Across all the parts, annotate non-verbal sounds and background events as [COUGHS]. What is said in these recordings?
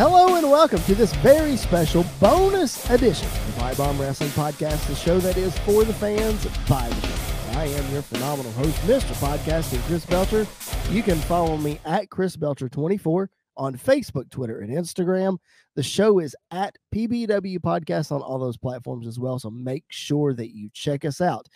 Hello and welcome to this very special bonus edition of the Pipe Bomb Wrestling Podcast, the show that is for the fans by the. I am your phenomenal host, Mr. Podcasting, Chris Belcher. You can follow me at Chris Belcher24 on Facebook, Twitter, and Instagram. The show is at PBW Podcast on all those platforms as well. So make sure that you check us out.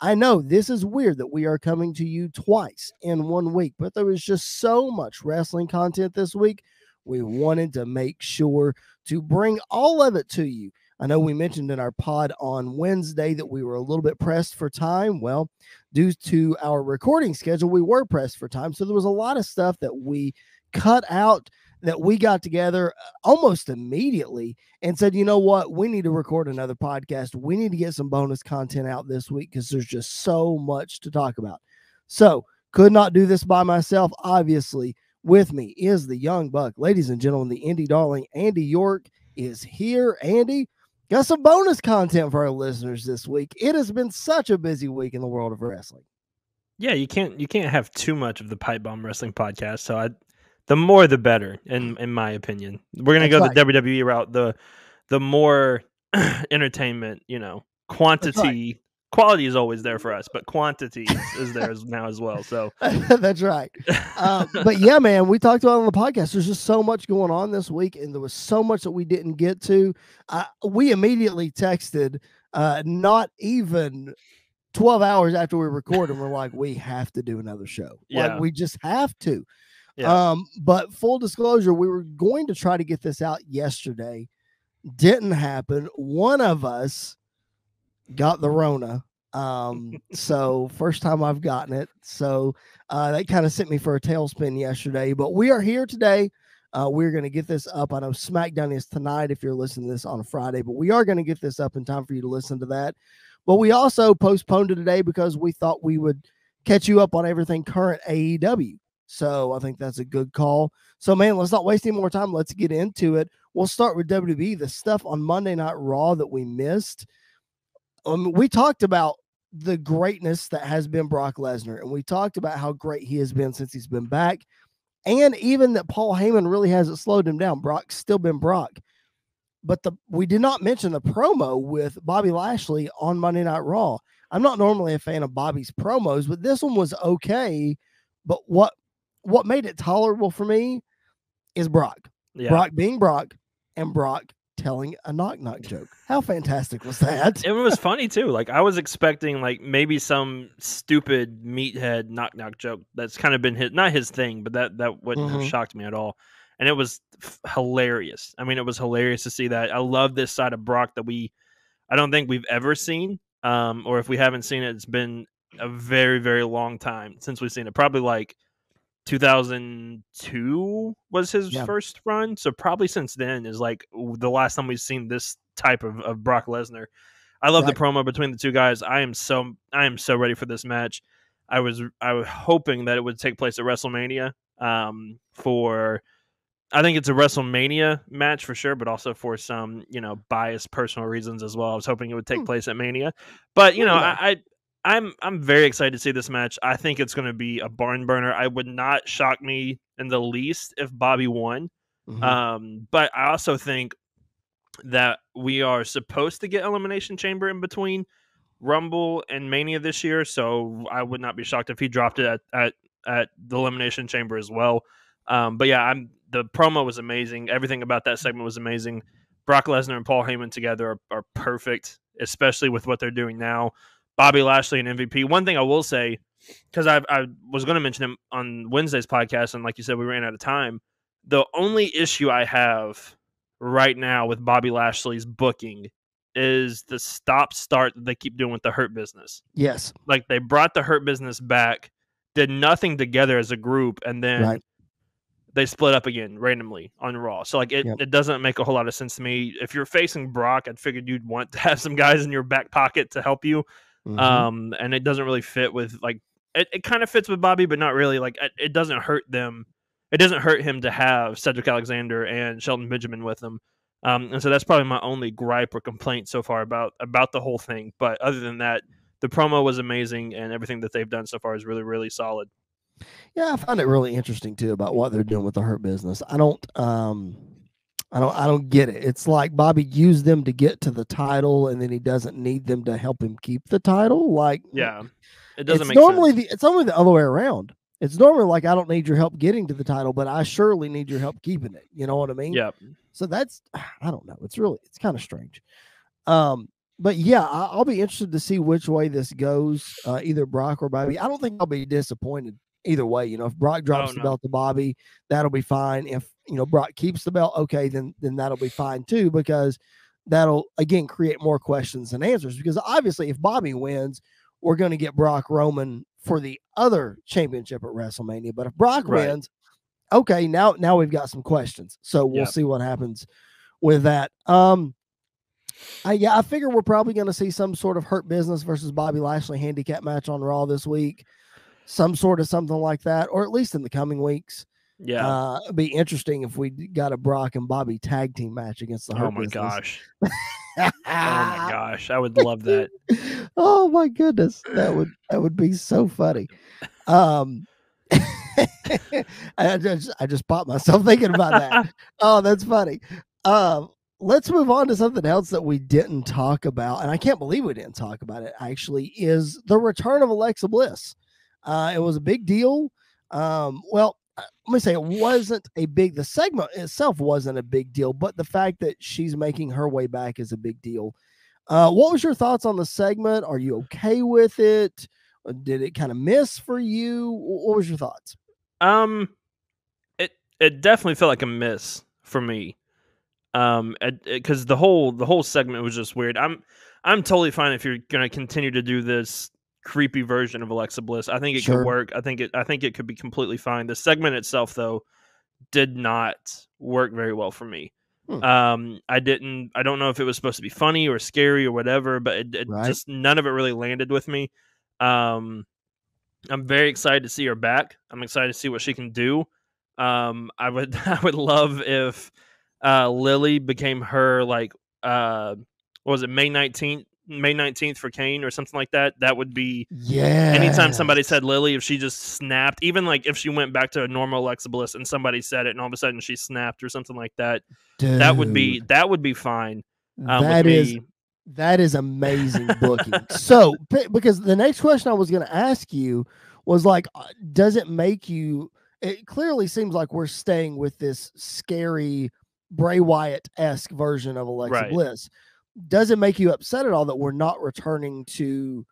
I know this is weird that we are coming to you twice in one week, but there was just so much wrestling content this week. We wanted to make sure to bring all of it to you. I know we mentioned in our pod on Wednesday that we were a little bit pressed for time. Well, due to our recording schedule, we were pressed for time. So there was a lot of stuff that we cut out that we got together uh, almost immediately and said, you know what, we need to record another podcast. We need to get some bonus content out this week because there's just so much to talk about. So, could not do this by myself. Obviously, with me is the young buck, ladies and gentlemen, the indie darling Andy York is here. Andy, got some bonus content for our listeners this week. It has been such a busy week in the world of wrestling. Yeah, you can't you can't have too much of the Pipe Bomb Wrestling podcast. So I the more the better in in my opinion we're gonna That's go right. the wwe route the the more [CLEARS THROAT] entertainment you know quantity. Quality is always there for us but quantity is there now as well so [LAUGHS] that's right uh, but yeah man we talked about on the podcast there's just so much going on this week and there was so much that we didn't get to uh, we immediately texted uh, not even 12 hours after we recorded we're like we have to do another show yeah. like we just have to yeah. Um, but full disclosure, we were going to try to get this out yesterday. Didn't happen. One of us got the Rona. Um, so first time I've gotten it. So uh, that kind of sent me for a tailspin yesterday. But we are here today. Uh, we're going to get this up. I know SmackDown is tonight if you're listening to this on a Friday, but we are going to get this up in time for you to listen to that. But we also postponed it today because we thought we would catch you up on everything current AEW. So I think that's a good call. So, man, let's not waste any more time. Let's get into it. We'll start with WWE, the stuff on Monday Night Raw that we missed. Um, we talked about the greatness that has been Brock Lesnar, and we talked about how great he has been since he's been back, and even that Paul Heyman really hasn't slowed him down. Brock's still been Brock. But the we did not mention the promo with Bobby Lashley on Monday Night Raw. I'm not normally a fan of Bobby's promos, but this one was okay. But what what made it tolerable for me is Brock. Yeah. Brock being Brock and Brock telling a knock knock joke. How fantastic was that? it was funny too. Like I was expecting like maybe some stupid meathead knock knock joke that's kind of been his not his thing, but that that wouldn't mm-hmm. have shocked me at all. And it was f- hilarious. I mean, it was hilarious to see that. I love this side of Brock that we I don't think we've ever seen. Um, or if we haven't seen it, it's been a very, very long time since we've seen it. Probably like 2002 was his yeah. first run. So probably since then is like the last time we've seen this type of, of Brock Lesnar. I love right. the promo between the two guys. I am so I am so ready for this match. I was I was hoping that it would take place at WrestleMania. Um, for I think it's a WrestleMania match for sure, but also for some you know biased personal reasons as well. I was hoping it would take hmm. place at Mania, but you know yeah. I, I I'm I'm very excited to see this match. I think it's going to be a barn burner. I would not shock me in the least if Bobby won. Mm-hmm. Um, but I also think that we are supposed to get Elimination Chamber in between Rumble and Mania this year, so I would not be shocked if he dropped it at at, at the Elimination Chamber as well. Um, but yeah, I'm the promo was amazing. Everything about that segment was amazing. Brock Lesnar and Paul Heyman together are, are perfect, especially with what they're doing now. Bobby Lashley and MVP. One thing I will say, because I, I was going to mention him on Wednesday's podcast, and like you said, we ran out of time. The only issue I have right now with Bobby Lashley's booking is the stop start that they keep doing with the Hurt Business. Yes. Like they brought the Hurt Business back, did nothing together as a group, and then right. they split up again randomly on Raw. So like it, yep. it doesn't make a whole lot of sense to me. If you're facing Brock, I figured you'd want to have some guys in your back pocket to help you. Mm-hmm. Um, and it doesn't really fit with like it, it kind of fits with Bobby, but not really. Like it, it, doesn't hurt them. It doesn't hurt him to have Cedric Alexander and Shelton Benjamin with him. Um, and so that's probably my only gripe or complaint so far about about the whole thing. But other than that, the promo was amazing, and everything that they've done so far is really really solid. Yeah, I found it really interesting too about what they're doing with the Hurt Business. I don't. um I don't I don't get it. It's like Bobby used them to get to the title and then he doesn't need them to help him keep the title. Like Yeah. It doesn't it's make normally sense. the it's only the other way around. It's normally like I don't need your help getting to the title, but I surely need your help keeping it. You know what I mean? Yeah. So that's [SIGHS] I don't know. It's really it's kind of strange. Um, but yeah, I, I'll be interested to see which way this goes. Uh, either Brock or Bobby. I don't think I'll be disappointed either way. You know, if Brock drops Oh, the belt to Bobby, that'll be fine. If you know Brock keeps the belt, okay, then then that'll be fine too because that'll again create more questions than answers. Because obviously, if Bobby wins, we're going to get Brock Roman for the other championship at WrestleMania. But if Brock Right. wins, okay, now now we've got some questions. So we'll Yep. see what happens with that. Um, I yeah, I figure we're probably going to see some sort of Hurt Business versus Bobby Lashley handicap match on Raw this week, some sort of something like that, or at least in the coming weeks. Yeah. Uh, it'd be interesting if we got a Brock and Bobby tag team match against the Hurt oh my Business. gosh. oh my [LAUGHS] gosh. I would love that. oh my goodness, that would that would be so funny. Um, [LAUGHS] I just I just popped myself [LAUGHS] thinking about that. Oh, that's funny. Um, let's move on to something else that we didn't talk about, and I can't believe we didn't talk about it. Actually, is the return of Alexa Bliss. Uh, it was a big deal. Um, well, uh, let me say it wasn't a big. The segment itself wasn't a big deal, but the fact that she's making her way back is a big deal. Uh, what was your thoughts on the segment? Are you okay with it? Did it kind of miss for you? What was your thoughts? Um, it it definitely felt like a miss for me. Um, because the whole the whole segment was just weird. I'm I'm totally fine if you're gonna continue to do this creepy version of Alexa Bliss. I think it Sure. could work. I think it I think it could be completely fine. The segment itself, though, did not work very well for me. Hmm. Um, I didn't. I don't know if it was supposed to be funny or scary or whatever, but it, it Right. just none of it really landed with me. Um, I'm very excited to see her back. I'm excited to see what she can do. Um, I would [LAUGHS] I would love if uh, Lily became her like uh, what was it May 19th May 19th for Kane or something like that. That would be Yeah. anytime somebody said Lily, if she just snapped, even like if she went back to a normal Alexa Bliss and somebody said it and all of a sudden she snapped or something like that, that would be that would be fine. Um, that is that is amazing booking. so because the next question I was going to ask you was like, uh, does it make you? It clearly seems like we're staying with this scary Bray Wyatt esque version of Alexa Right. Bliss. Does it make you upset at all that we're not returning to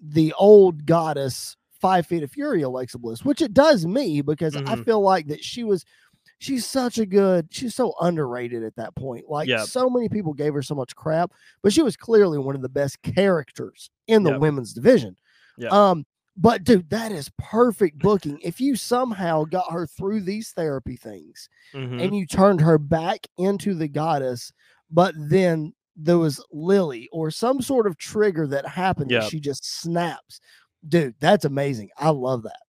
the old goddess Five Feet of Fury Alexa Bliss? Which it does me because I Mhm. feel like that she was she's such a good she's so underrated at that point like Yep. so many people gave her so much crap but she was clearly one of the best characters in the Yep. women's division Yep. um but dude that is perfect booking if you somehow got her through these therapy things Mhm. and you turned her back into the goddess but then there was lily or some sort of trigger that happened that she just snaps dude that's amazing i love that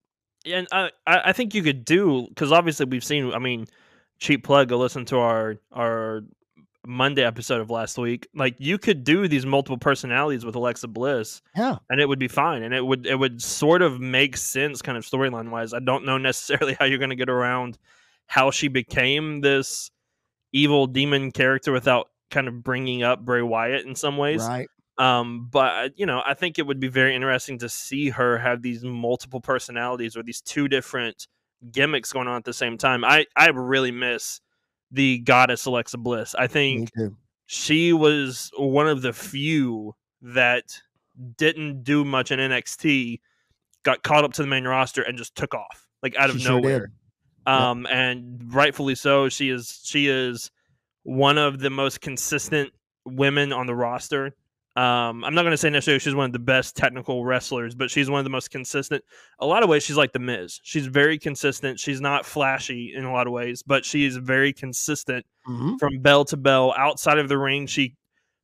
and I, I I think you could do because obviously we've seen. I mean, cheap plug. Go listen to our our Monday episode of last week. Like you could do these multiple personalities with Alexa Bliss, yeah and it would be fine, and it would it would sort of make sense, kind of storyline wise. I don't know necessarily [LAUGHS] how you're going to get around how she became this evil demon character without kind of bringing up Bray Wyatt in some ways. right Um, but uh, you know, I think it would be very interesting to see her have these multiple personalities or these two different gimmicks going on at the same time. I I really miss the goddess Alexa Bliss. I think she was one of the few that didn't do much in NXT, got caught up to the main roster and just took off like out of She sure did. nowhere. Um, and rightfully so. She is she is one of the most consistent women on the roster. Um, I'm not going to say necessarily she's one of the best technical wrestlers, but she's one of the most consistent. A lot of ways, she's like the Miz. She's very consistent. She's not flashy in a lot of ways, but she is very consistent Mhm. from bell to bell. Outside of the ring, she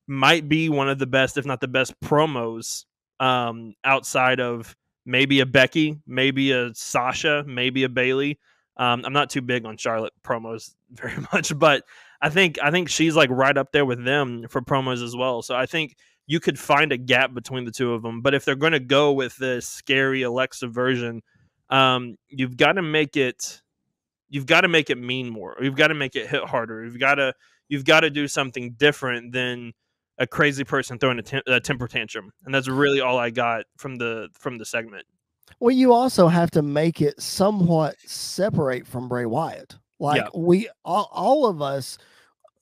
might be one of the best, if not the best, promos um, outside of maybe a Becky, maybe a Sasha, maybe a Bayley. Um, I'm not too big on Charlotte promos [LAUGHS] very much, but I think I think she's like right up there with them for promos as well. So I think you could find a gap between the two of them. But if they're going to go with this scary Alexa version, um, you've got to make it you've got to make it mean more. You've got to make it hit harder. You've got to you've got to do something different than a crazy person throwing a, tem- a temper tantrum. And that's really all I got from the from the segment. Well, you also have to make it somewhat separate from Bray Wyatt. Like yeah. we all, all of us,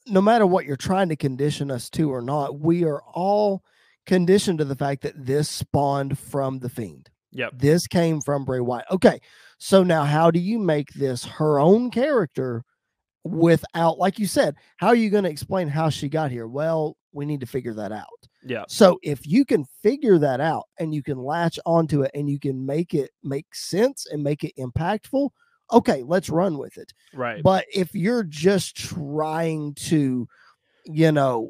no matter what you're trying to condition us to or not, we are all conditioned to the fact that this spawned from the fiend. Yep. This came from Bray Wyatt. Okay. So now how do you make this her own character without, like you said, how are you going to explain how she got here? Well, we need to figure that out. Yeah. So if you can figure that out and you can latch onto it and you can make it make sense and make it impactful, okay, let's run with it. Right. But if you're just trying to, you know,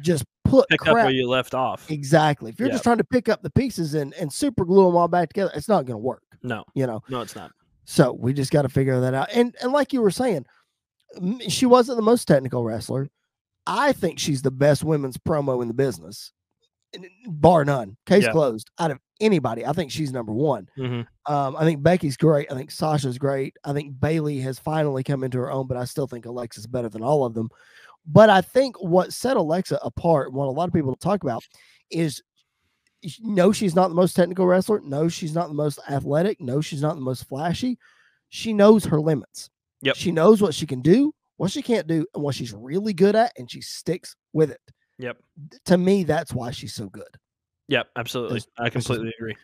just put pick crap, up where you left off. Exactly. If you're just trying to pick up the pieces and and super glue them all back together, it's not going to work. No. You know. No, it's not. So we just got to figure that out. And and like you were saying, she wasn't the most technical wrestler. I think she's the best women's promo in the business, bar none. Case yeah. closed. Out of anybody, I think she's number one. Mm-hmm. Um, I think Becky's great. I think Sasha's great. I think Bayley has finally come into her own, but I still think Alexa's better than all of them. But I think what set Alexa apart, what a lot of people talk about, is no, she's not the most technical wrestler. No, she's not the most athletic. No, she's not the most flashy. She knows her limits. Yep. She knows what she can do, what she can't do, and what she's really good at, and she sticks with it. Yep. To me, that's why she's so good. Yep, absolutely. That's, I completely agree.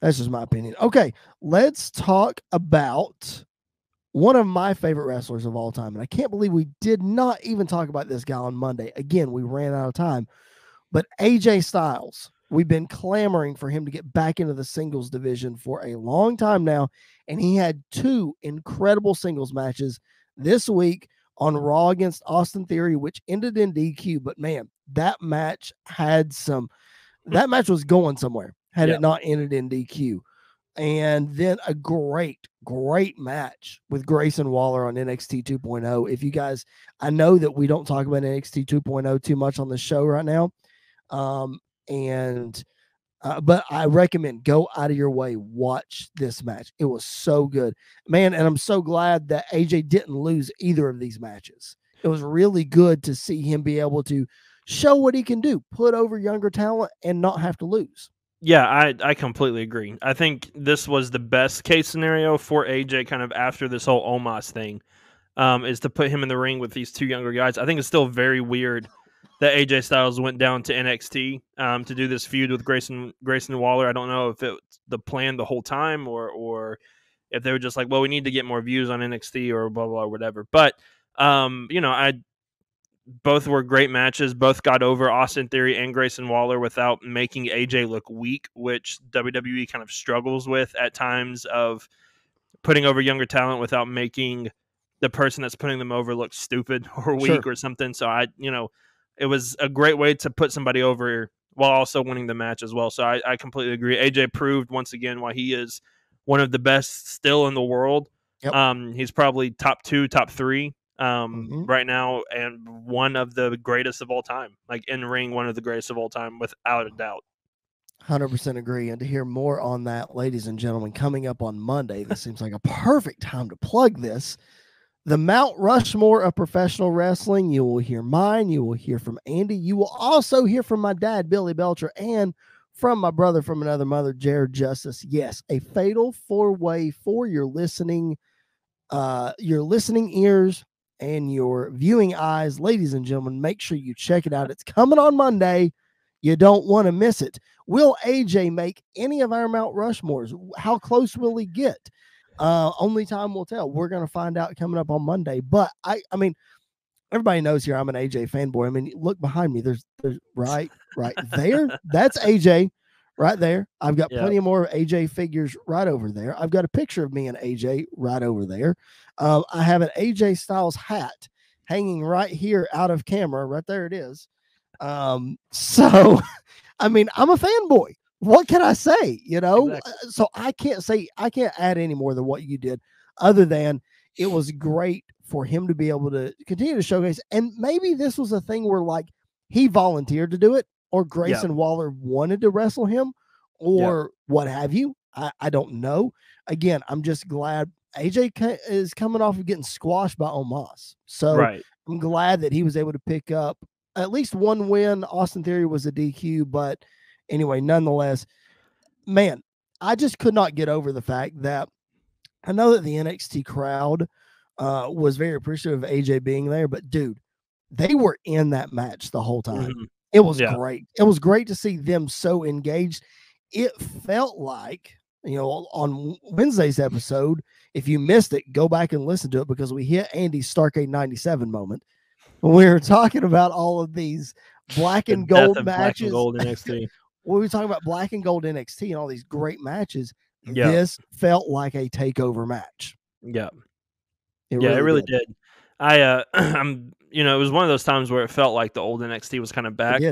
That's just my opinion. Okay, let's talk about one of my favorite wrestlers of all time. And I can't believe we did not even talk about this guy on Monday. Again, we ran out of time. But AJ Styles, we've been clamoring for him to get back into the singles division for a long time now. And he had two incredible singles matches this week on Raw against Austin Theory, which ended in DQ. But man, that match had some, that match was going somewhere had yeah. it not ended in DQ. And then a great, great match with Grayson Waller on NXT 2.0. If you guys, I know that we don't talk about NXT 2.0 too much on the show right now. Um, and uh, but I recommend go out of your way, watch this match. It was so good, man. And I'm so glad that AJ didn't lose either of these matches. It was really good to see him be able to show what he can do, put over younger talent, and not have to lose. Yeah, I, I completely agree. I think this was the best case scenario for AJ kind of after this whole Omos thing, um, is to put him in the ring with these two younger guys. I think it's still very weird that AJ Styles went down to NXT um, to do this feud with Grayson Grayson Waller. I don't know if it's the plan the whole time or or if they were just like, well, we need to get more views on NXT or blah blah, blah whatever. But um, you know, I both were great matches. Both got over Austin Theory and Grayson Waller without making AJ look weak, which WWE kind of struggles with at times of putting over younger talent without making the person that's putting them over look stupid [LAUGHS] or weak sure. or something. So I, you know, it was a great way to put somebody over while also winning the match as well. So I, I completely agree. AJ proved once again why he is one of the best still in the world. Yep. Um, he's probably top two, top three um, mm-hmm. right now, and one of the greatest of all time. Like in ring, one of the greatest of all time, without a doubt. 100% agree. And to hear more on that, ladies and gentlemen, coming up on Monday, this seems like a perfect time to plug this the Mount Rushmore of professional wrestling. You will hear mine. You will hear from Andy. You will also hear from my dad, Billy Belcher, and from my brother from another mother, Jared Justice. Yes, a fatal four way for your listening, uh, your listening ears and your viewing eyes, ladies and gentlemen. Make sure you check it out. It's coming on Monday. You don't want to miss it. Will AJ make any of our Mount Rushmores? How close will he get? Uh, only time will tell. We're gonna find out coming up on Monday. But I, I mean, everybody knows here I'm an AJ fanboy. I mean, look behind me. There's, there's right, right there. That's AJ, right there. I've got plenty of more AJ figures right over there. I've got a picture of me and AJ right over there. Um, I have an AJ Styles hat hanging right here out of camera. Right there it is. Um, [LAUGHS] so, I mean, I'm a fanboy what can I say? You know, exactly. Uh, so I can't say I can't add any more than what you did, other than it was great for him to be able to continue to showcase. And maybe this was a thing where like he volunteered to do it, or Grayson yeah. Waller wanted to wrestle him, or yeah. what have you. I, I don't know. Again, I'm just glad AJ is coming off of getting squashed by Omos. So right. I'm glad that he was able to pick up at least one win. Austin Theory was a DQ, but anyway, nonetheless, man, I just could not get over the fact that I know that the NXT crowd uh, was very appreciative of AJ being there, but dude, they were in that match the whole time. Mm-hmm. It was yeah. great. It was great to see them so engaged. It felt like, you know, on Wednesday's episode, if you missed it, go back and listen to it because we hit Andy's Starcade 97 moment when we were talking about all of these black and gold matches. Black And gold NXT. [LAUGHS] we were talking about black and gold NXT and all these great matches. Yeah. This felt like a takeover match. Yeah. It yeah, really it really did. did. I uh [CLEARS THROAT] I'm you know, it was one of those times where it felt like the old NXT was kind of back.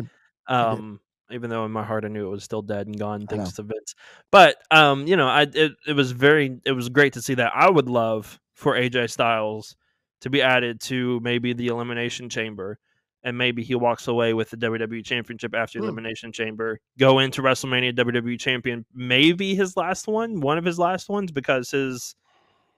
Um even though in my heart I knew it was still dead and gone thanks to Vince. But um, you know, I it, it was very it was great to see that. I would love for AJ Styles to be added to maybe the Elimination Chamber, and maybe he walks away with the WWE Championship after the hmm. Elimination Chamber, go into WrestleMania WWE Champion, maybe his last one, one of his last ones, because his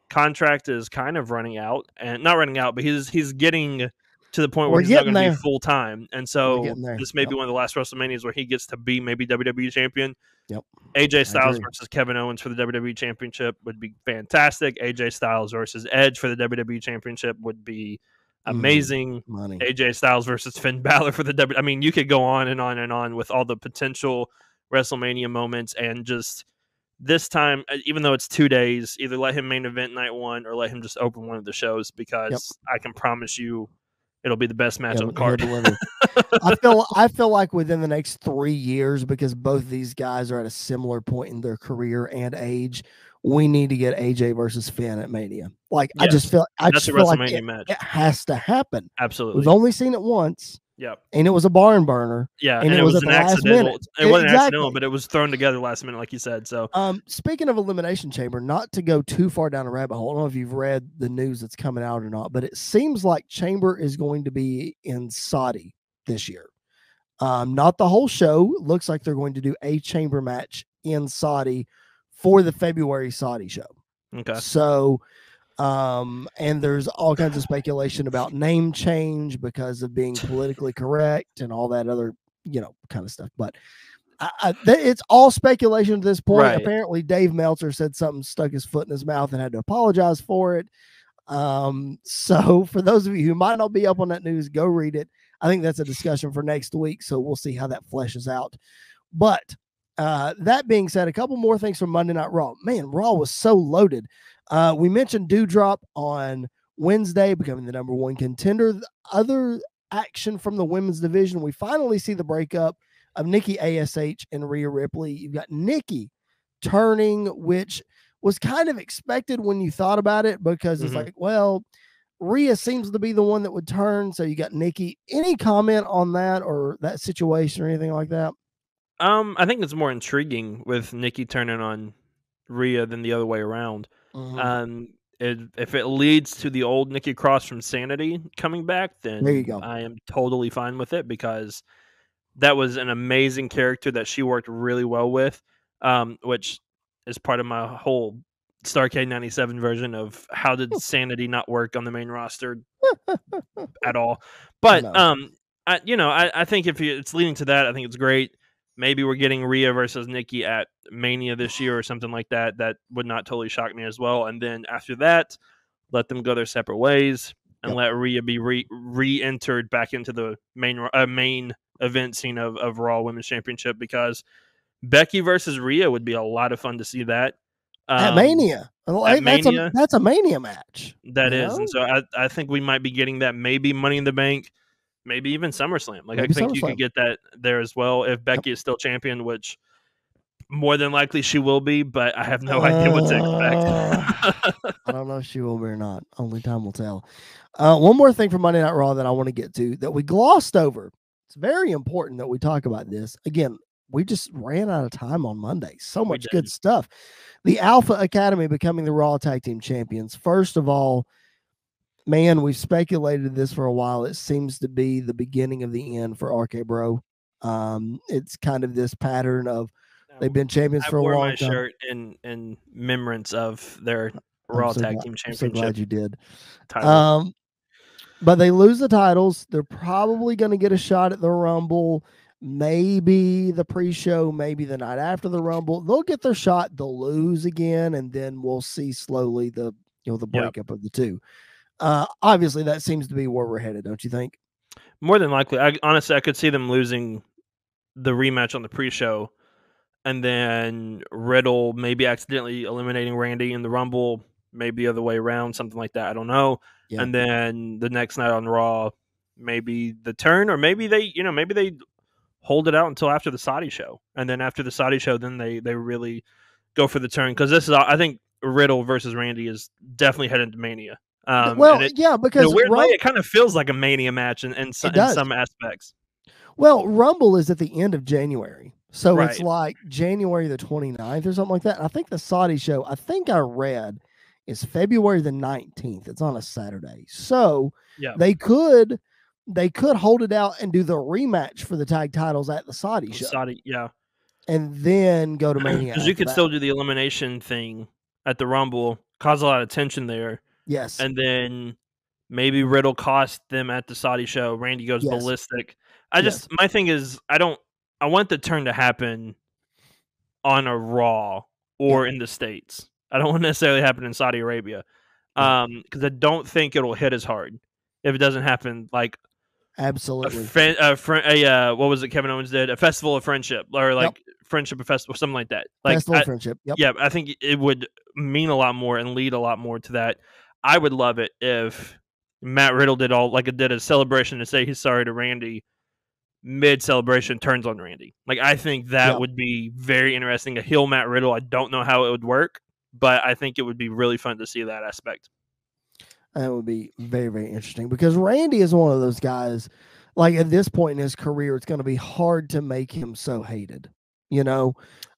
contract is kind of running out, and not running out, but he's he's getting to the point where We're he's not going to be full time. And so this may yep. be one of the last WrestleManias where he gets to be maybe WWE champion. Yep. AJ Styles versus Kevin Owens for the WWE Championship would be fantastic. AJ Styles versus Edge for the WWE Championship would be mm, amazing. Mm, AJ Styles versus Finn [LAUGHS] Balor for the W. I mean, you could go on and on and on with all the potential WrestleMania moments and just this time, uh, even though it's two days, either let him main event night one or let him just open one of the shows because yep. I can promise you it'll be the best match on the card. [LAUGHS] I feel I feel like within the next three years, because both these guys are at a similar point in their career and age, we need to get AJ versus Finn at Mania. Like yes. I just feel I That's just feel like it, it, has to happen. Absolutely. We've only seen it once. Yep. And it was a barn burner. Yeah, and, and it, was, was an accidental. It wasn't exactly. accidental, but it was thrown together last minute, like you said. So, um, speaking of elimination chamber, not to go too far down a rabbit hole. I don't know if you've read the news that's coming out or not, but it seems like Chamber is going to be in Saudi this year. Um, not the whole show. Looks like they're going to do a chamber match in Saudi for the February Saudi show. Okay. So um, and there's all kinds of speculation about name change because of being [LAUGHS] politically correct and all that other, you know, kind of stuff. But I, I, th- it's all speculation at this point. Right. Apparently, Dave Meltzer said something stuck his foot in his mouth and had to apologize for it. Um, so [LAUGHS] for those of you who might not be up on that news, go read it. I think that's a discussion for next week. So we'll see how that fleshes out. But uh, that being said, a couple more things from Monday Night Raw. Man, Raw was so loaded. Uh, we mentioned Doudrop on Wednesday becoming the number one contender. The other action from the women's division, we finally see the breakup of Nikki Ash and Rhea Ripley. You've got Nikki turning, which was kind of expected when you thought about it because mm-hmm. it's like, well, Rhea seems to be the one that would turn. So you got Nikki. Any comment on that or that situation or anything like that? Um, I think it's more intriguing with Nikki turning on Rhea than the other way around. Mm-hmm. Um, it, if it leads to the old Nikki Cross from Sanity coming back, then there you go. I am totally fine with it because that was an amazing character that she worked really well with, um, which is part of my whole Starcade 97 version of how did Sanity not work on the main roster [LAUGHS] at all. But, no. um, I, you know, I, I think if it's leading to that, I think it's great maybe we're getting Rhea versus Nikki at Mania this year or something like that. That would not totally shock me as well. And then after that, let them go their separate ways and yep. let Rhea be re re entered back into the main uh, main event scene of, of Raw Women's Championship because Becky versus Rhea would be a lot of fun to see that. Um, at Mania. At that's, Mania, a, that's a Mania match. That is, know? And so I, I think we might be getting that maybe Money in the Bank maybe even SummerSlam. Like maybe I think you could get that there as well if Becky yep. is still champion, which more than likely she will be, but I have no uh, idea what to expect. [LAUGHS] I don't know if she will be or not. Only time will tell. Uh, one more thing from Monday Night Raw that I want to get to that we glossed over. It's very important that we talk about this. Again, we just ran out of time on Monday. So much good stuff. The Alpha Academy becoming the Raw Tag Team Champions. First of all, man, we've speculated this for a while. It seems to be the beginning of the end for RK Bro. Um, it's kind of this pattern of they've been champions I for a long my time. shirt in in remembrance of their Raw so Tag glad, Team Championship. I'm so glad you did. Title. Um, but they lose the titles. They're probably going to get a shot at the Rumble. Maybe the pre-show, maybe the night after the Rumble. They'll get their shot. They'll lose again, and then we'll see slowly the you know the breakup yep. of the two. Uh, obviously, that seems to be where we're headed, don't you think? More than likely, I honestly I could see them losing the rematch on the pre-show, and then Riddle maybe accidentally eliminating Randy in the Rumble, maybe the other way around, something like that. I don't know. Yeah. And then the next night on Raw, maybe the turn, or maybe they, you know, maybe they hold it out until after the Saudi show, and then after the Saudi show, then they they really go for the turn because this is I think Riddle versus Randy is definitely headed to Mania. Um, well, it, yeah, because Rum- way, it kind of feels like a Mania match in, in, some, in some aspects. Well, Rumble is at the end of January. So right. it's like January the 29th or something like that. I think the Saudi show, I think I read, is February the 19th. It's on a Saturday. So yeah. they could they could hold it out and do the rematch for the tag titles at the Saudi show. Saudi, yeah. And then go to [CLEARS THROAT] Mania. Because you could that. still do the elimination thing at the Rumble, cause a lot of tension there. Yes. And then maybe Riddle cost them at the Saudi show. Randy goes yes. ballistic. I just yes. my thing is I don't I want the turn to happen on a Raw or yeah. in the States. I don't want to necessarily happen in Saudi Arabia. Um, because I don't think it'll hit as hard if it doesn't happen like absolutely a, a, friend, a uh, what was it Kevin Owens did a festival of friendship or like yep. friendship of festival something like that like festival I, of friendship yep. yeah I think it would mean a lot more and lead a lot more to that I would love it if Matt Riddle did all like it did a celebration to say he's sorry to Randy mid celebration turns on Randy. Like I think that yeah. would be very interesting. A heel Matt Riddle. I don't know how it would work, but I think it would be really fun to see that aspect. That would be very very interesting because Randy is one of those guys. Like at this point in his career, it's going to be hard to make him so hated. You know.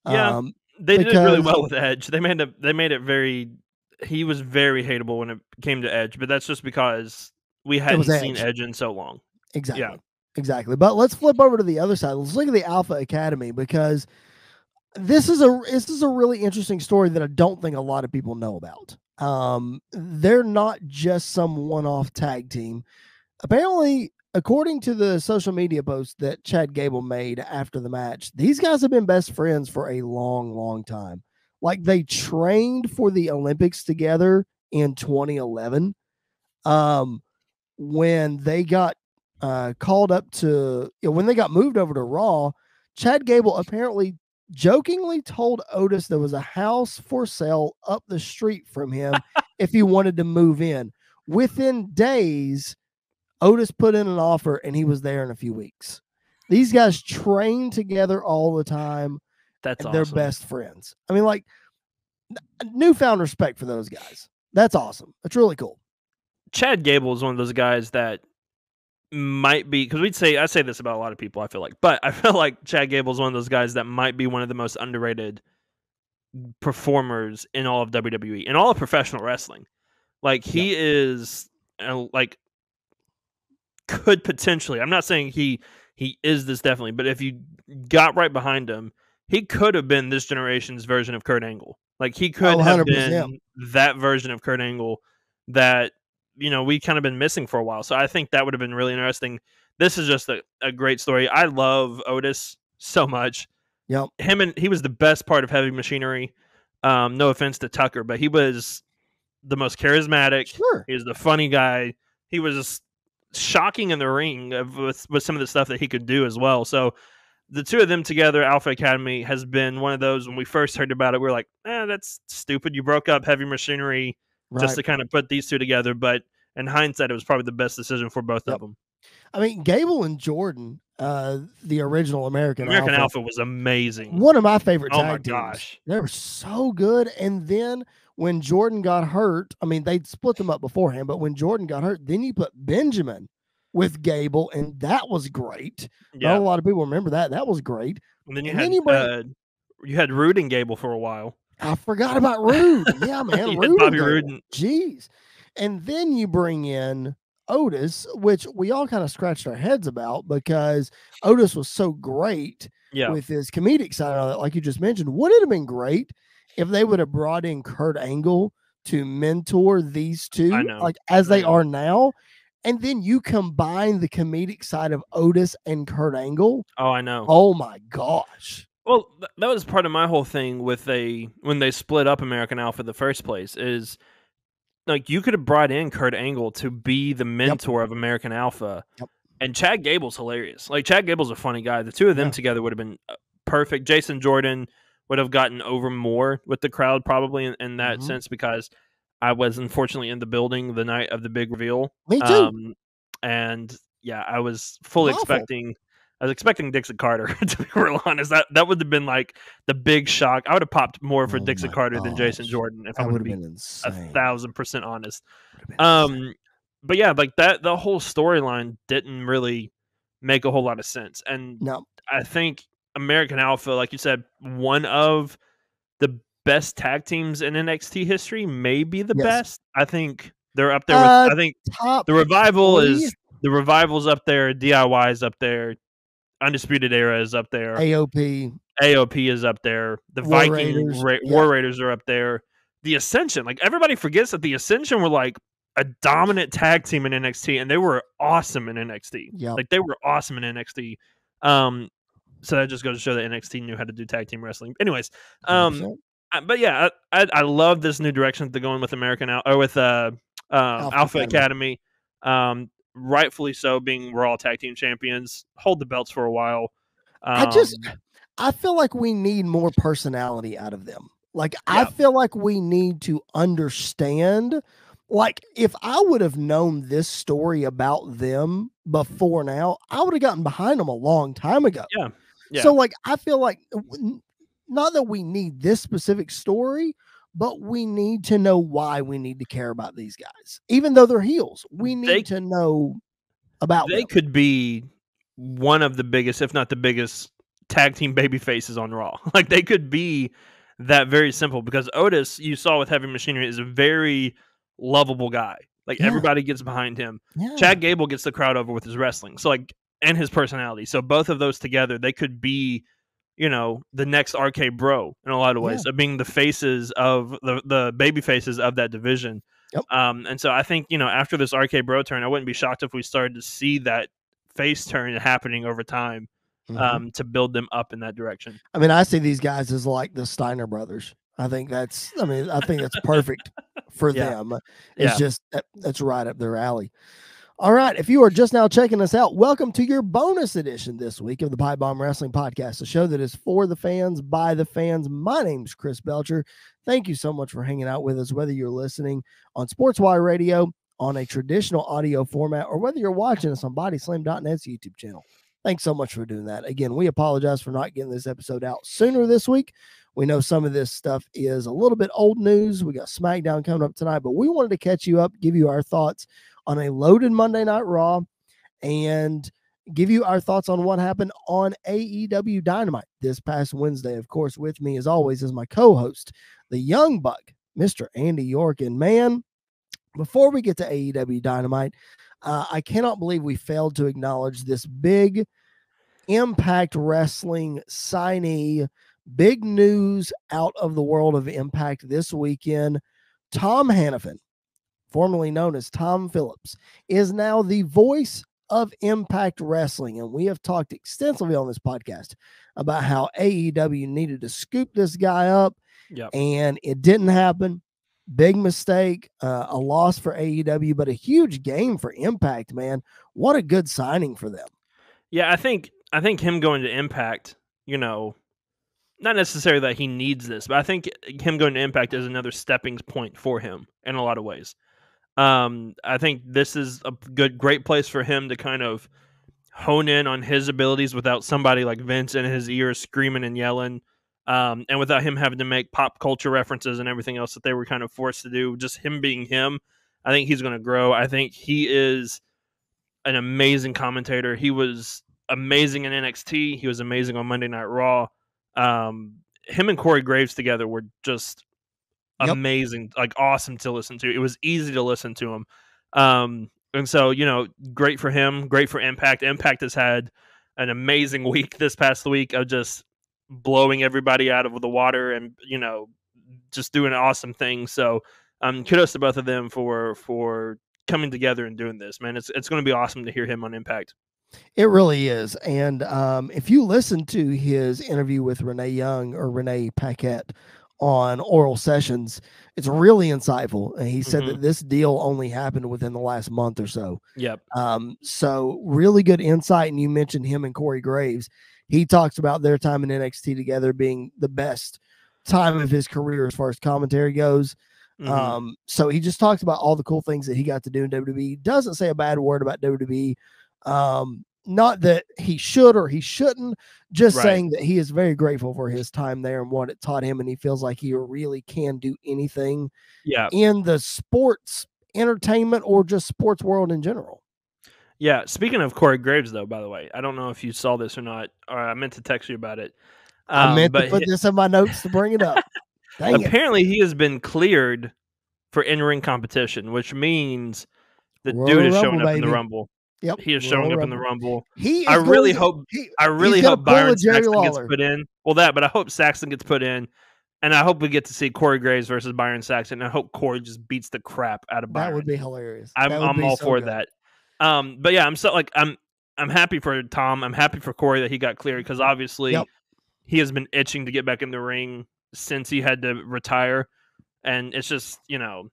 Yeah. Um, they because, did really well with Edge. They made it. They made it very. He was very hateable when it came to Edge, but that's just because we hadn't seen Edge in so long. Exactly. Yeah. Exactly. But let's flip over to the other side. Let's look at the Alpha Academy because this is a this is a really interesting story that I don't think a lot of people know about. Um, they're not just some one-off tag team. Apparently, according to the social media post that Chad Gable made after the match, these guys have been best friends for a long, long time. Like they trained for the Olympics together in 2011. Um, when they got uh, called up to you know, when they got moved over to Raw, Chad Gable apparently jokingly told Otis there was a house for sale up the street from him [LAUGHS] if he wanted to move in. Within days, Otis put in an offer and he was there in a few weeks. These guys train together all the time. That's awesome. They're best friends. I mean, like newfound respect for those guys. That's awesome. That's really cool. Chad Gable is one of those guys that might be because we'd say I say this about a lot of people. I feel like, but [LAUGHS] I feel like Chad Gable is one of those guys that might be one of the most underrated performers in all of WWE in all of professional wrestling. Like he is uh, like could potentially. I'm not saying he he is this definitely, but if you got right behind him, he could have been this generation's version of Kurt Angle. Like he could oh, have been that version of Kurt Angle that you know we kind of been missing for a while. So I think that would have been really interesting. This is just a, a great story. I love Otis so much. Yep. Him and he was the best part of Heavy Machinery. Um, no offense to Tucker, but he was the most charismatic. Sure. He was the funny guy. He was shocking in the ring with, with some of the stuff that he could do as well. So the two of them together, Alpha Academy, has been one of those when we first heard about it, we are like, eh, that's stupid. You broke up Heavy Machinery right. just to kind of put these two together. But in hindsight, it was probably the best decision for both yep. of them. I mean, Gable and Jordan, uh, the original American American Alpha, Alpha, was amazing. One of my favorite oh tag my teams. Gosh. They were so good. And then when Jordan got hurt, I mean, they'd split them up beforehand, but when Jordan got hurt, then you put Benjamin with Gable, and that was great. Yeah. Not a lot of people remember that. That was great. And then you and had then you, bring, uh, you had Roode and Gable for a while. I forgot about Roode. Yeah, [LAUGHS] man. Roode Bobby Roode. Jeez. And then you bring in Otis, which we all kind of scratched our heads about because Otis was so great yeah. with his comedic side of it, like you just mentioned. Would it have been great if they would have brought in Kurt Angle to mentor these two, like as they are now. And then you combine the comedic side of Otis and Kurt Angle. Oh, I know. Oh my gosh. Well, th- that was part of my whole thing with a when they split up American Alpha in the first place is like you could have brought in Kurt Angle to be the mentor yep. of American Alpha. Yep. And Chad Gable's hilarious. Like Chad Gable's a funny guy. The two of them yeah. together would have been uh, perfect. Jason Jordan would have gotten over more with the crowd probably in, in that mm-hmm. sense because I was unfortunately in the building the night of the big reveal. Me too. Um, and yeah, I was fully expecting I was expecting Dixie Carter [LAUGHS] to be real honest. That that would have been like the big shock. I would have popped more for oh Dixie Carter gosh. than Jason Jordan if that I would have been insane. a thousand percent honest. Um, insane. but yeah, like that the whole storyline didn't really make a whole lot of sense. And no. I think American Alpha, like you said, one of the best tag teams in NXT history, maybe the yes. best. I think they're up there. With, uh, I think the revival three? is the revival's up there. DIY is up there. Undisputed Era is up there. AOP. AOP is up there. The War Viking Raiders. Ra- yeah. War Raiders are up there. The Ascension, like everybody forgets that the Ascension were like a dominant tag team in NXT, and they were awesome in NXT. Yeah, like they were awesome in NXT. Um, so that just goes to show that NXT knew how to do tag team wrestling. Anyways, um, but yeah, I, I, I love this new direction that they're going with American Al- or with uh, uh Alpha, Alpha Academy. Academy. Um, rightfully so, being Raw Tag Team Champions, hold the belts for a while. Um, I just, um, I feel like we need more personality out of them. Like, yeah. I feel like we need to understand. Like, if I would have known this story about them before now, I would have gotten behind them a long time ago. Yeah. yeah. So, like, I feel like not that we need this specific story, but we need to know why we need to care about these guys, even though they're heels. We need they, to know about. They them. could be one of the biggest, if not the biggest, tag team baby faces on Raw. [LAUGHS] Like they could be that very simple because Otis, you saw with Heavy Machinery, is a very lovable guy. Like yeah. everybody gets behind him. Yeah. Chad Gable gets the crowd over with his wrestling. So like and his personality. So both of those together, they could be you know the next RK Bro in a lot of ways yeah. of being the faces of the the baby faces of that division. Yep. Um, and so I think you know after this RK Bro turn, I wouldn't be shocked if we started to see that face turn happening over time mm-hmm. um, to build them up in that direction. I mean, I see these guys as like the Steiner brothers. I think that's. I mean, I think that's perfect for [LAUGHS] yeah. them. It's yeah. just that, that's right up their alley. All right. If you are just now checking us out, welcome to your bonus edition this week of the Pipe Bomb Wrestling Podcast, a show that is for the fans, by the fans. My name's Chris Belcher. Thank you so much for hanging out with us, whether you're listening on Sports Sportswire Radio on a traditional audio format or whether you're watching us on bodyslam.net's YouTube channel. Thanks so much for doing that. Again, we apologize for not getting this episode out sooner this week. We know some of this stuff is a little bit old news. We got SmackDown coming up tonight, but we wanted to catch you up, give you our thoughts on a loaded Monday Night Raw and give you our thoughts on what happened on AEW Dynamite this past Wednesday. Of course, with me as always is my co-host, the Young Buck, Mr. Andy York. And man, before we get to AEW Dynamite, uh, I cannot believe we failed to acknowledge this big Impact Wrestling signee. Big news out of the world of Impact this weekend. Tom Hannifan formerly known as Tom Phillips, is now the voice of Impact Wrestling. And we have talked extensively on this podcast about how AEW needed to scoop this guy up, yep. and it didn't happen. Big mistake, uh, a loss for AEW, but a huge game for Impact, man. What a good signing for them. Yeah, I think I think him going to Impact, you know, not necessarily that he needs this, but I think him going to Impact is another stepping point for him in a lot of ways. Um, I think this is a good, great place for him to kind of hone in on his abilities without somebody like Vince in his ear screaming and yelling, um, and without him having to make pop culture references and everything else that they were kind of forced to do. Just him being him, I think he's going to grow. I think he is an amazing commentator. He was amazing in NXT. He was amazing on Monday Night Raw. Um, him and Corey Graves together were just yep. amazing, like awesome to listen to. It was easy to listen to him. Um, and so, you know, great for him, great for Impact. Impact has had an amazing [LAUGHS] week this past week of just blowing everybody out of the water and, you know, just doing awesome things. So um, kudos to both of them for for coming together and doing this, man. It's it's going to be awesome to hear him on Impact. It really is. And um, if you listen to his interview with Renee Young or Renee Paquette on Oral Sessions, it's really insightful. And he said mm-hmm. that this deal only happened within the last month or so. Yep. Um, so really good insight. And you mentioned him and Corey Graves. He talks about their time in NXT together being the best time of his career as far as commentary goes. Mm-hmm. Um, so he just talks about all the cool things that he got to do in WWE. Doesn't say a bad word about WWE. Um, not that he should or he shouldn't, just right. saying that he is very grateful for his time there and what it taught him, and he feels like he really can do anything yeah. in the sports entertainment or just sports world in general. Yeah. Speaking of Corey Graves, though, by the way, I don't know if you saw this or not, or I meant to text you about it. Um, I meant to put this in my notes to bring it up. [LAUGHS] apparently, it. he has been cleared for in ring competition, which means the Royal dude is Rumble, showing up baby. in the Rumble. Yep, he is showing Royal up Rumble. in the Rumble. He, I really to, hope, he, I really hope Byron Saxton Lawler. gets put in. Well, that, but I hope Saxton gets put in, and I hope we get to see Corey Graves versus Byron Saxton. I hope Corey just beats the crap out of Byron. That would be hilarious. I'm, I'm all so for good. that. Um, but yeah, I'm so like I'm I'm happy for Tom. I'm happy for Corey that he got cleared because obviously yep. he has been itching to get back in the ring since he had to retire, and it's just you know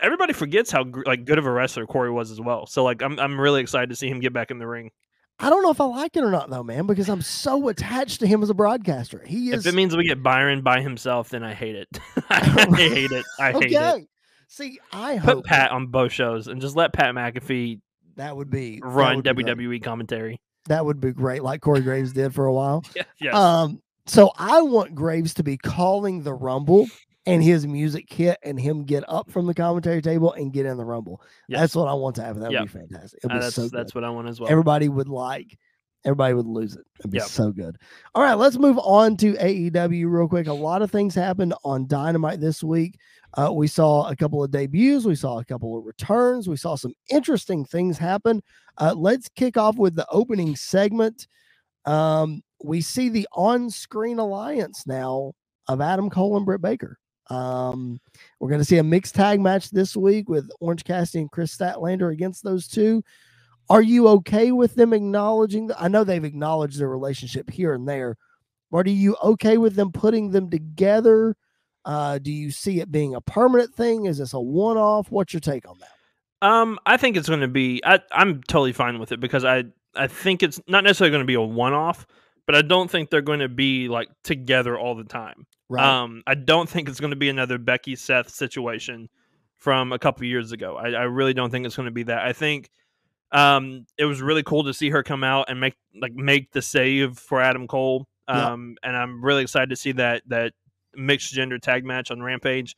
everybody forgets how like good of a wrestler Corey was as well. So like I'm I'm really excited to see him get back in the ring. I don't know if I like it or not though, man, because I'm so attached to him as a broadcaster. He is. If it means we get Byron by himself, then I hate it. [LAUGHS] I hate it. I hate okay. it. See, I put Pat on both shows and just let Pat McAfee. That would be run would WWE be commentary. That would be great, like Corey Graves did for a while. yeah, [LAUGHS] yes. Um. So I want Graves to be calling the Rumble and his music hit and him get up from the commentary table and get in the rumble. Yes. That's what I want to happen. That would yep. be fantastic. Uh, that's, so that's what I want as well. Everybody would like, everybody would lose it. It'd be yep. so good. All right, let's move on to AEW real quick. A lot of things happened on Dynamite this week. Uh, we saw a couple of debuts, we saw a couple of returns, we saw some interesting things happen. Uh, let's kick off with the opening segment. Um, we see the on screen alliance now of Adam Cole and Britt Baker. Um, we're going to see a mixed tag match this week with Orange Cassidy and Kris Statlander against those two. Are you okay with them acknowledging? The, I know they've acknowledged their relationship here and there, but are you okay with them putting them together? Uh, do you see it being a permanent thing? Is this a one-off? What's your take on that? Um, I think it's going to be. I, I'm totally fine with it because I I think it's not necessarily going to be a one-off, but I don't think they're going to be like together all the time. Right. Um, I don't think it's going to be another Becky Seth situation from a couple years ago. I, I really don't think it's going to be that. I think um, it was really cool to see her come out and make like make the save for Adam Cole. Um, and I'm really excited to see that that mixed gender tag match on Rampage.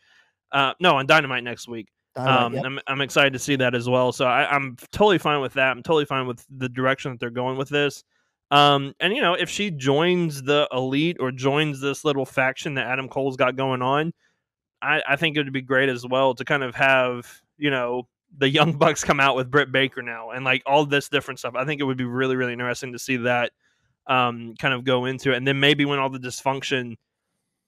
Uh, no, on Dynamite next week. um, yep. I'm I'm excited to see that as well. So I, I'm totally fine with that. I'm totally fine with the direction that they're going with this. Um, and you know, if she joins the elite or joins this little faction that Adam Cole's got going on, I, I think it would be great as well to kind of have, you know, the young bucks come out with Britt Baker now and like all this different stuff. I think it would be really, really interesting to see that um, kind of go into it. And then maybe when all the dysfunction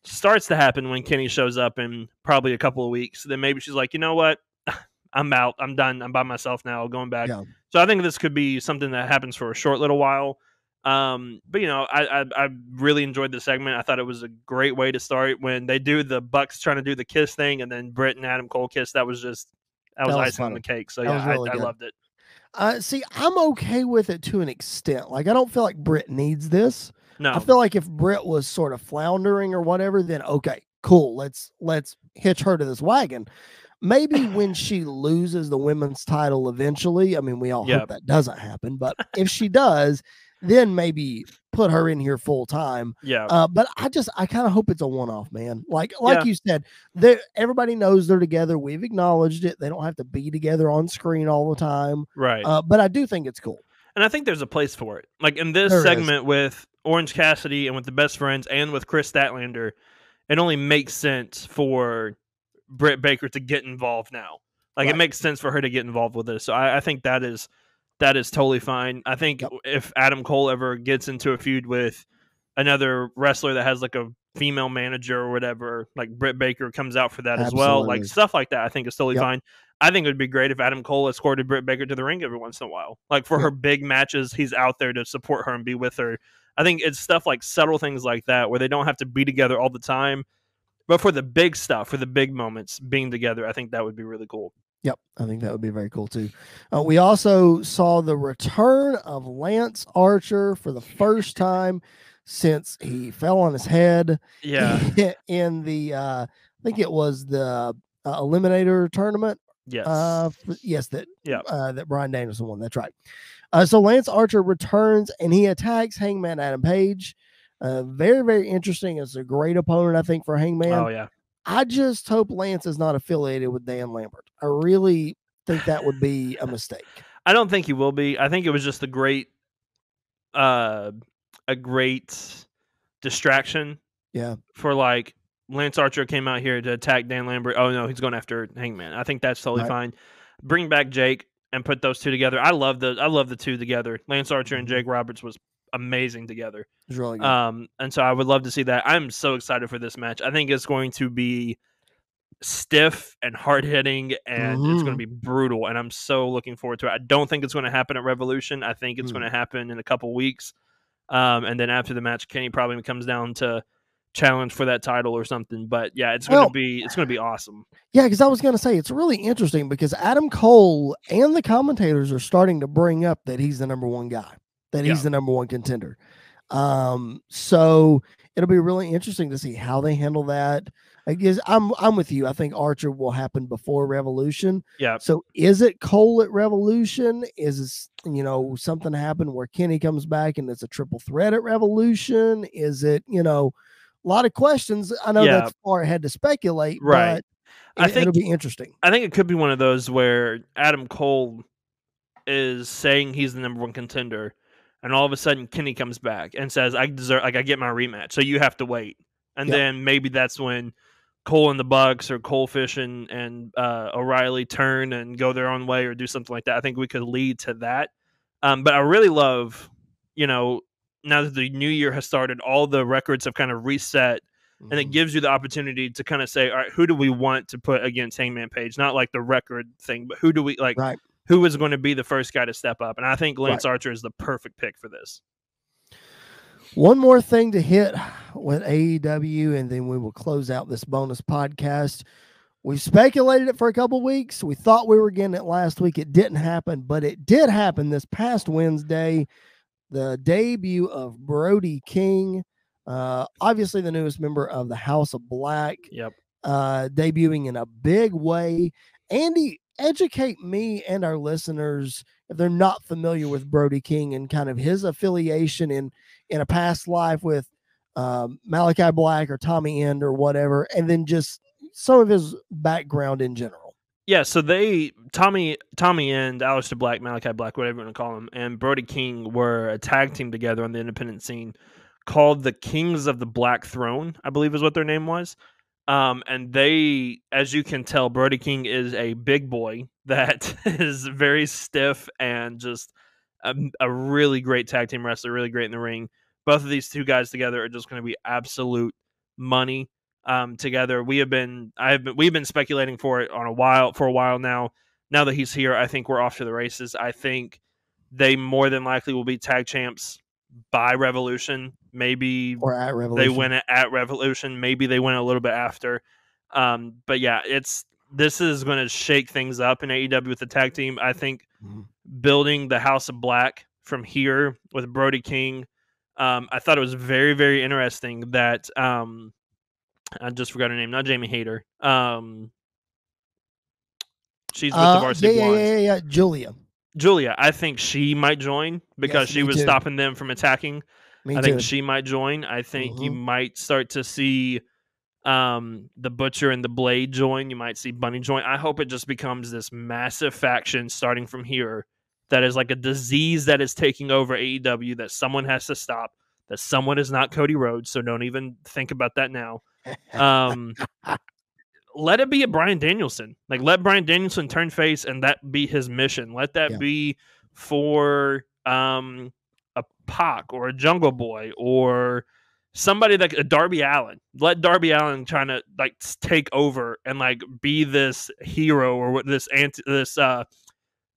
starts to happen when Kenny shows up in probably a couple of weeks, then maybe she's like, you know what? [LAUGHS] I'm out. I'm done. I'm by myself now, going back. Yeah. So I think this could be something that happens for a short little while. Um, but you know, I, I, I really enjoyed the segment. I thought it was a great way to start when they do the Bucks trying to do the kiss thing, and then Britt and Adam Cole kiss. That was just that was, that was icing funny. on the cake. So yeah, really I, I, loved it. Uh, see, I'm okay with it to an extent. Like, I don't feel like Britt needs this. No, I feel like if Britt was sort of floundering or whatever, then okay, cool. Let's let's hitch her to this wagon. Maybe when [LAUGHS] she loses the women's title eventually, I mean, we all yep. hope that doesn't happen, but if she does, then maybe put her in here full time. Yeah. Uh, but I just I kind of hope it's a one off, man. Like like yeah. you said, they everybody knows they're together. We've acknowledged it. They don't have to be together on screen all the time. Right. Uh, but I do think it's cool. And I think there's a place for it. Like in this there segment is. with Orange Cassidy and with the best friends and with Kris Statlander, it only makes sense for Britt Baker to get involved now. Like right. it makes sense for her to get involved with this. So I, I think that is that is totally fine. I think yep. if Adam Cole ever gets into a feud with another wrestler that has like a female manager or whatever, like Britt Baker comes out for that Absolutely. as well. Like stuff like that, I think is totally yep. fine. I think it would be great if Adam Cole escorted Britt Baker to the ring every once in a while. Like for her big matches, he's out there to support her and be with her. I think it's stuff like subtle things like that where they don't have to be together all the time. But for the big stuff, for the big moments, being together, I think that would be really cool. Yep, I think that would be very cool too. Uh, we also saw the return of Lance Archer for the first time since he fell on his head. Yeah, [LAUGHS] in the uh, I think it was the uh, Eliminator tournament. Yes, uh, yes, that yeah, uh, that Bryan Danielson won. That's right. Uh, so Lance Archer returns and he attacks Hangman Adam Page. Uh, very, very interesting. It's a great opponent, I think, for Hangman. Oh yeah. I just hope Lance is not affiliated with Dan Lambert. I really think that would be a mistake. I don't think he will be. I think it was just a great, uh, a great distraction. Yeah. For like Lance Archer came out here to attack Dan Lambert. Oh no, he's going after Hangman. I think that's totally right. fine. Bring back Jake and put those two together. I love the I love the two together. Lance Archer and mm-hmm. Jake Roberts was amazing together. It's really good. Um, and so I would love to see that. I'm so excited for this match. I think it's going to be stiff and hard hitting, and mm-hmm. it's going to be brutal. And I'm so looking forward to it. I don't think it's going to happen at Revolution. I think it's mm. going to happen in a couple weeks. Um, and then after the match, Kenny probably comes down to challenge for that title or something. But yeah, it's going to be it's going to be awesome. Yeah, because I was going to say it's really interesting because Adam Cole and the commentators are starting to bring up that he's the number one guy that he's yeah. the number one contender. Um, so it'll be really interesting to see how they handle that. I guess I'm I'm with you. I think Archer will happen before Revolution. Yeah. So is it Cole at Revolution? Is you know something happen where Kenny comes back and it's a triple threat at Revolution? Is it you know a lot of questions? I know yeah. that's far ahead to speculate, right? I think it'll be interesting. I think it could be one of those where Adam Cole is saying he's the number one contender, and all of a sudden Kenny comes back and says, "I deserve, like I get my rematch, so you have to wait." And yep. then maybe that's when Cole and the Bucks or Cole Fish and, and uh, O'Reilly turn and go their own way or do something like that. I think we could lead to that. Um, but I really love, you know, now that the new year has started, all the records have kind of reset. Mm-hmm. And it mm-hmm. gives you the opportunity to kind of say, all right, who do we want to put against Hangman Page? Not like the record thing, but who do we like? Right who is going to be the first guy to step up. And I think Lance right. Archer is the perfect pick for this. One more thing to hit with AEW, and then we will close out this bonus podcast. We speculated it for a couple weeks. We thought we were getting it last week. It didn't happen, but it did happen this past Wednesday. The debut of Brody King, uh, obviously the newest member of the House of Black. Yep. Uh, debuting in a big way. Andy, educate me and our listeners if they're not familiar with Brody King and kind of his affiliation in in a past life with um, Malakai Black or Tommy End or whatever, and then just some of his background in general. Yeah, so they Tommy Tommy End, Aleister Black, Malakai Black, whatever you want to call him, and Brody King were a tag team together on the independent scene called the Kings of the Black Throne, I believe is what their name was. Um, and they, as you can tell, Brody King is a big boy that [LAUGHS] is very stiff and just a, a, really great tag team wrestler, really great in the ring. Both of these two guys together are just going to be absolute money um, together. We have been, I have been, we've been speculating for it on a while for a while now. Now that he's here, I think we're off to the races. I think they more than likely will be tag champs by Revolution. Maybe or at Revolution. They win it at Revolution. Maybe they win a little bit after. Um, but yeah, it's this is going to shake things up in AEW with the tag team. I think mm-hmm. building the House of Black from here with Brody King. Um, I thought it was very, very interesting that um, I just forgot her name, not Jamie Hayter. Um, she's with uh, the varsity yeah, yeah, yeah, yeah, Julia. Julia, I think she might join because yes, she was too. stopping them from attacking. Me I too. think she might join. I think mm-hmm. you might start to see um, the Butcher and the Blade join. You might see Bunny join. I hope it just becomes this massive faction starting from here that is like a disease that is taking over AEW that someone has to stop. That someone is not Cody Rhodes, so don't even think about that now. Um, let it be a Bryan Danielson. Like let Bryan Danielson turn face and that be his mission. Let that yeah. be for um a Pac or a Jungle Boy or somebody like a Darby Allin. Let Darby Allin trying to like take over and like be this hero or this anti this uh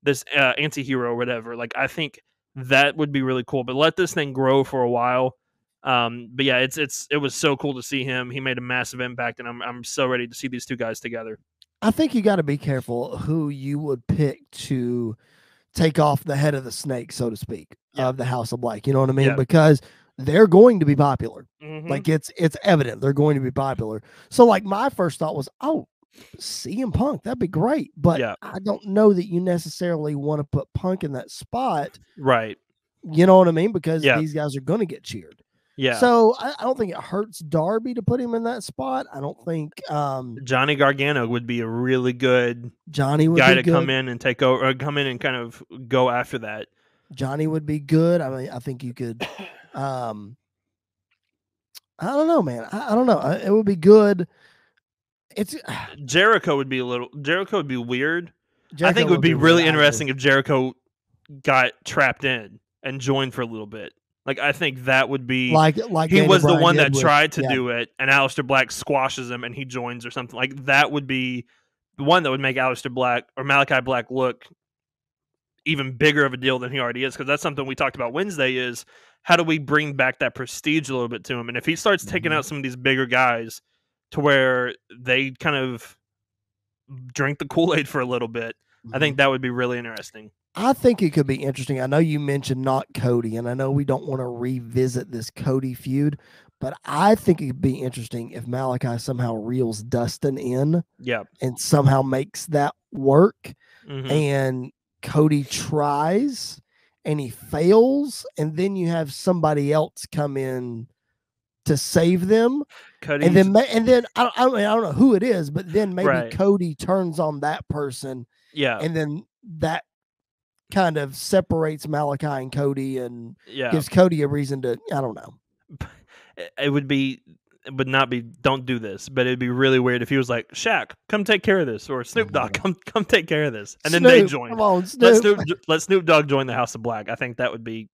this uh, anti-hero or whatever. Like I think that would be really cool. But let this thing grow for a while. Um, but yeah, it's it's it was so cool to see him. He made a massive impact, and I'm I'm so ready to see these two guys together. I think you got to be careful who you would pick to take off the head of the snake, so to speak, yeah. of the House of Black. You know what I mean? Yeah. Because they're going to be popular. Mm-hmm. Like it's it's evident they're going to be popular. So like my first thought was, oh, CM Punk, that'd be great. But yeah. I don't know that you necessarily want to put Punk in that spot. Right. You know what I mean? Because yeah. these guys are going to get cheered. Yeah. So I, I, don't think it hurts Darby to put him in that spot. I don't think um, Johnny Gargano would be a really good Johnny guy to good. come in and take over, or come in and kind of go after that. Johnny would be good. I mean, I think you could. [COUGHS] Um, I don't know, man. I, I don't know. It would be good. It's [SIGHS] Jericho would be a little. Jericho would be weird. Jericho I think it would, would be, be really interesting if Jericho got trapped in and joined for a little bit. Like I think that would be like like he was the one that with, tried to yeah. do it, and Aleister Black squashes him, and he joins or something like that. Would be the one that would make Aleister Black or Malakai Black look even bigger of a deal than he already is, because that's something we talked about Wednesday. Is how do we bring back that prestige a little bit to him? And if he starts taking mm-hmm. out some of these bigger guys to where they kind of drink the Kool Aid for a little bit, mm-hmm. I think mm-hmm. that would be really interesting. I think it could be interesting. I know you mentioned not Cody, and I know we don't want to revisit this Cody feud, but I think it could be interesting if Malakai somehow reels Dustin in, yeah, and somehow makes that work, mm-hmm. and Cody tries and he fails, and then you have somebody else come in to save them, Cody's... and then and then I don't, I don't, I don't know who it is, but then maybe right. Cody turns on that person, yeah, and then that kind of separates Malakai and Cody and yeah. gives Cody a reason to I don't know. It would be would not be don't do this, but it'd be really weird if he was like, Shaq, come take care of this, or Snoop Dogg, come come take care of this. And then they join. Come on, Snoop. Let Snoop let Snoop Dogg join the House of Black. I think that would be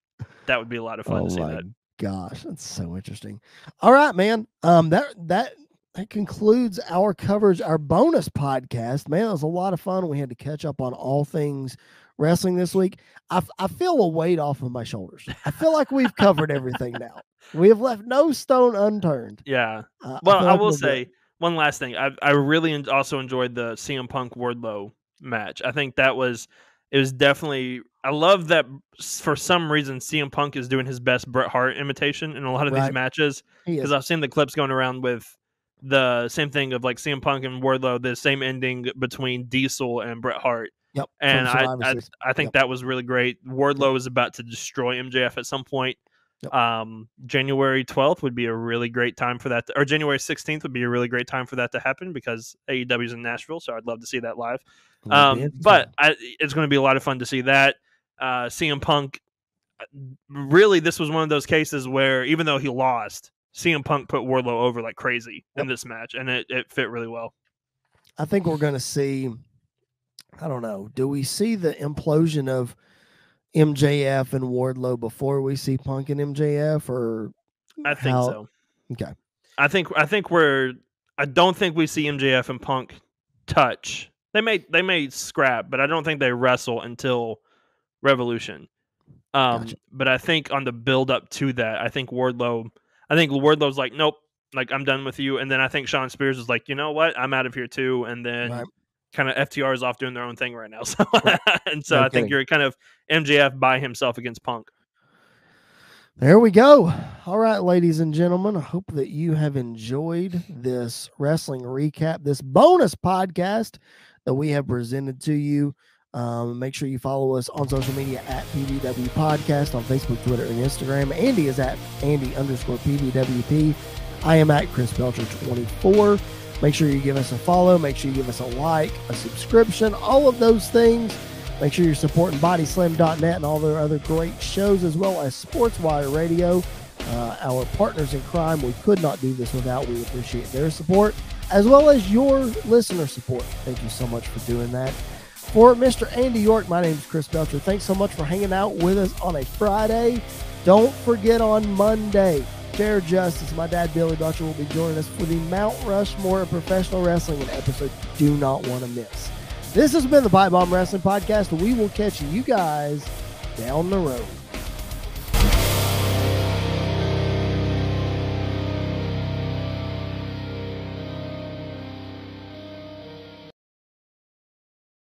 that would be a lot of fun oh to see that. Gosh, that's so interesting. All right, man. Um that that that concludes our coverage, our bonus podcast. Man, it was a lot of fun. We had to catch up on all things wrestling this week, I, I feel a weight off of my shoulders. I feel like we've covered everything [LAUGHS] now. We have left no stone unturned. Yeah. Uh, well, I, I will say good. one last thing. I I really also enjoyed the CM Punk Wardlow match. I think that was it was definitely. I love that for some reason CM Punk is doing his best Bret Hart imitation in a lot of right. these matches because I've seen the clips going around with the same thing of like CM Punk and Wardlow, the same ending between Diesel and Bret Hart Yep. And I, I, I think yep. that was really great. Wardlow is about to destroy MJF at some point. Yep. Um, January 12th would be a really great time for that, to, or January 16th would be a really great time for that to happen because AEW is in Nashville, so I'd love to see that live. Um, but I, it's going to be a lot of fun to see that. Uh, CM Punk, uh, really, this was one of those cases where even though he lost, CM Punk put Wardlow over like crazy yep. in this match, and it, it fit really well. I think we're going to see I don't know. Do we see the implosion of MJF and Wardlow before we see Punk and MJF, or I think how? so. Okay. I think I think we're. I don't think we see MJF and Punk touch. They may they may scrap, but I don't think they wrestle until Revolution. Um, gotcha. but I think on the build up to that, I think Wardlow. I think Wardlow's like, nope, like I'm done with you. And then I think Shawn Spears is like, you know what, I'm out of here too. And then right kind of FTR is off doing their own thing right now. [LAUGHS] So and so I think you're kind of MJF by himself against Punk. There we go. All right, ladies and gentlemen. I hope that you have enjoyed this wrestling recap, this bonus podcast that we have presented to you. Um, make sure you follow us on social media at PBW Podcast on Facebook, Twitter, and Instagram. Andy is at Andy underscore PBWP. I am at Chris Belcher 24. Make sure you give us a follow. Make sure you give us a like, a subscription, all of those things. Make sure you're supporting BodySlam.net and all their other great shows, as well as SportsWire Radio, uh, our partners in crime. We could not do this without. We appreciate their support, as well as your listener support. Thank you so much for doing that. For Mr. Andy York, my name is Chris Belcher. Thanks so much for hanging out with us on a Friday. Don't forget on Monday, Chair Justice, my dad Billy Butcher will be joining us for the Mount Rushmore of professional wrestling, an episode you do not want to miss. This has been the Pipe Bomb Wrestling Podcast. We will catch you guys down the road.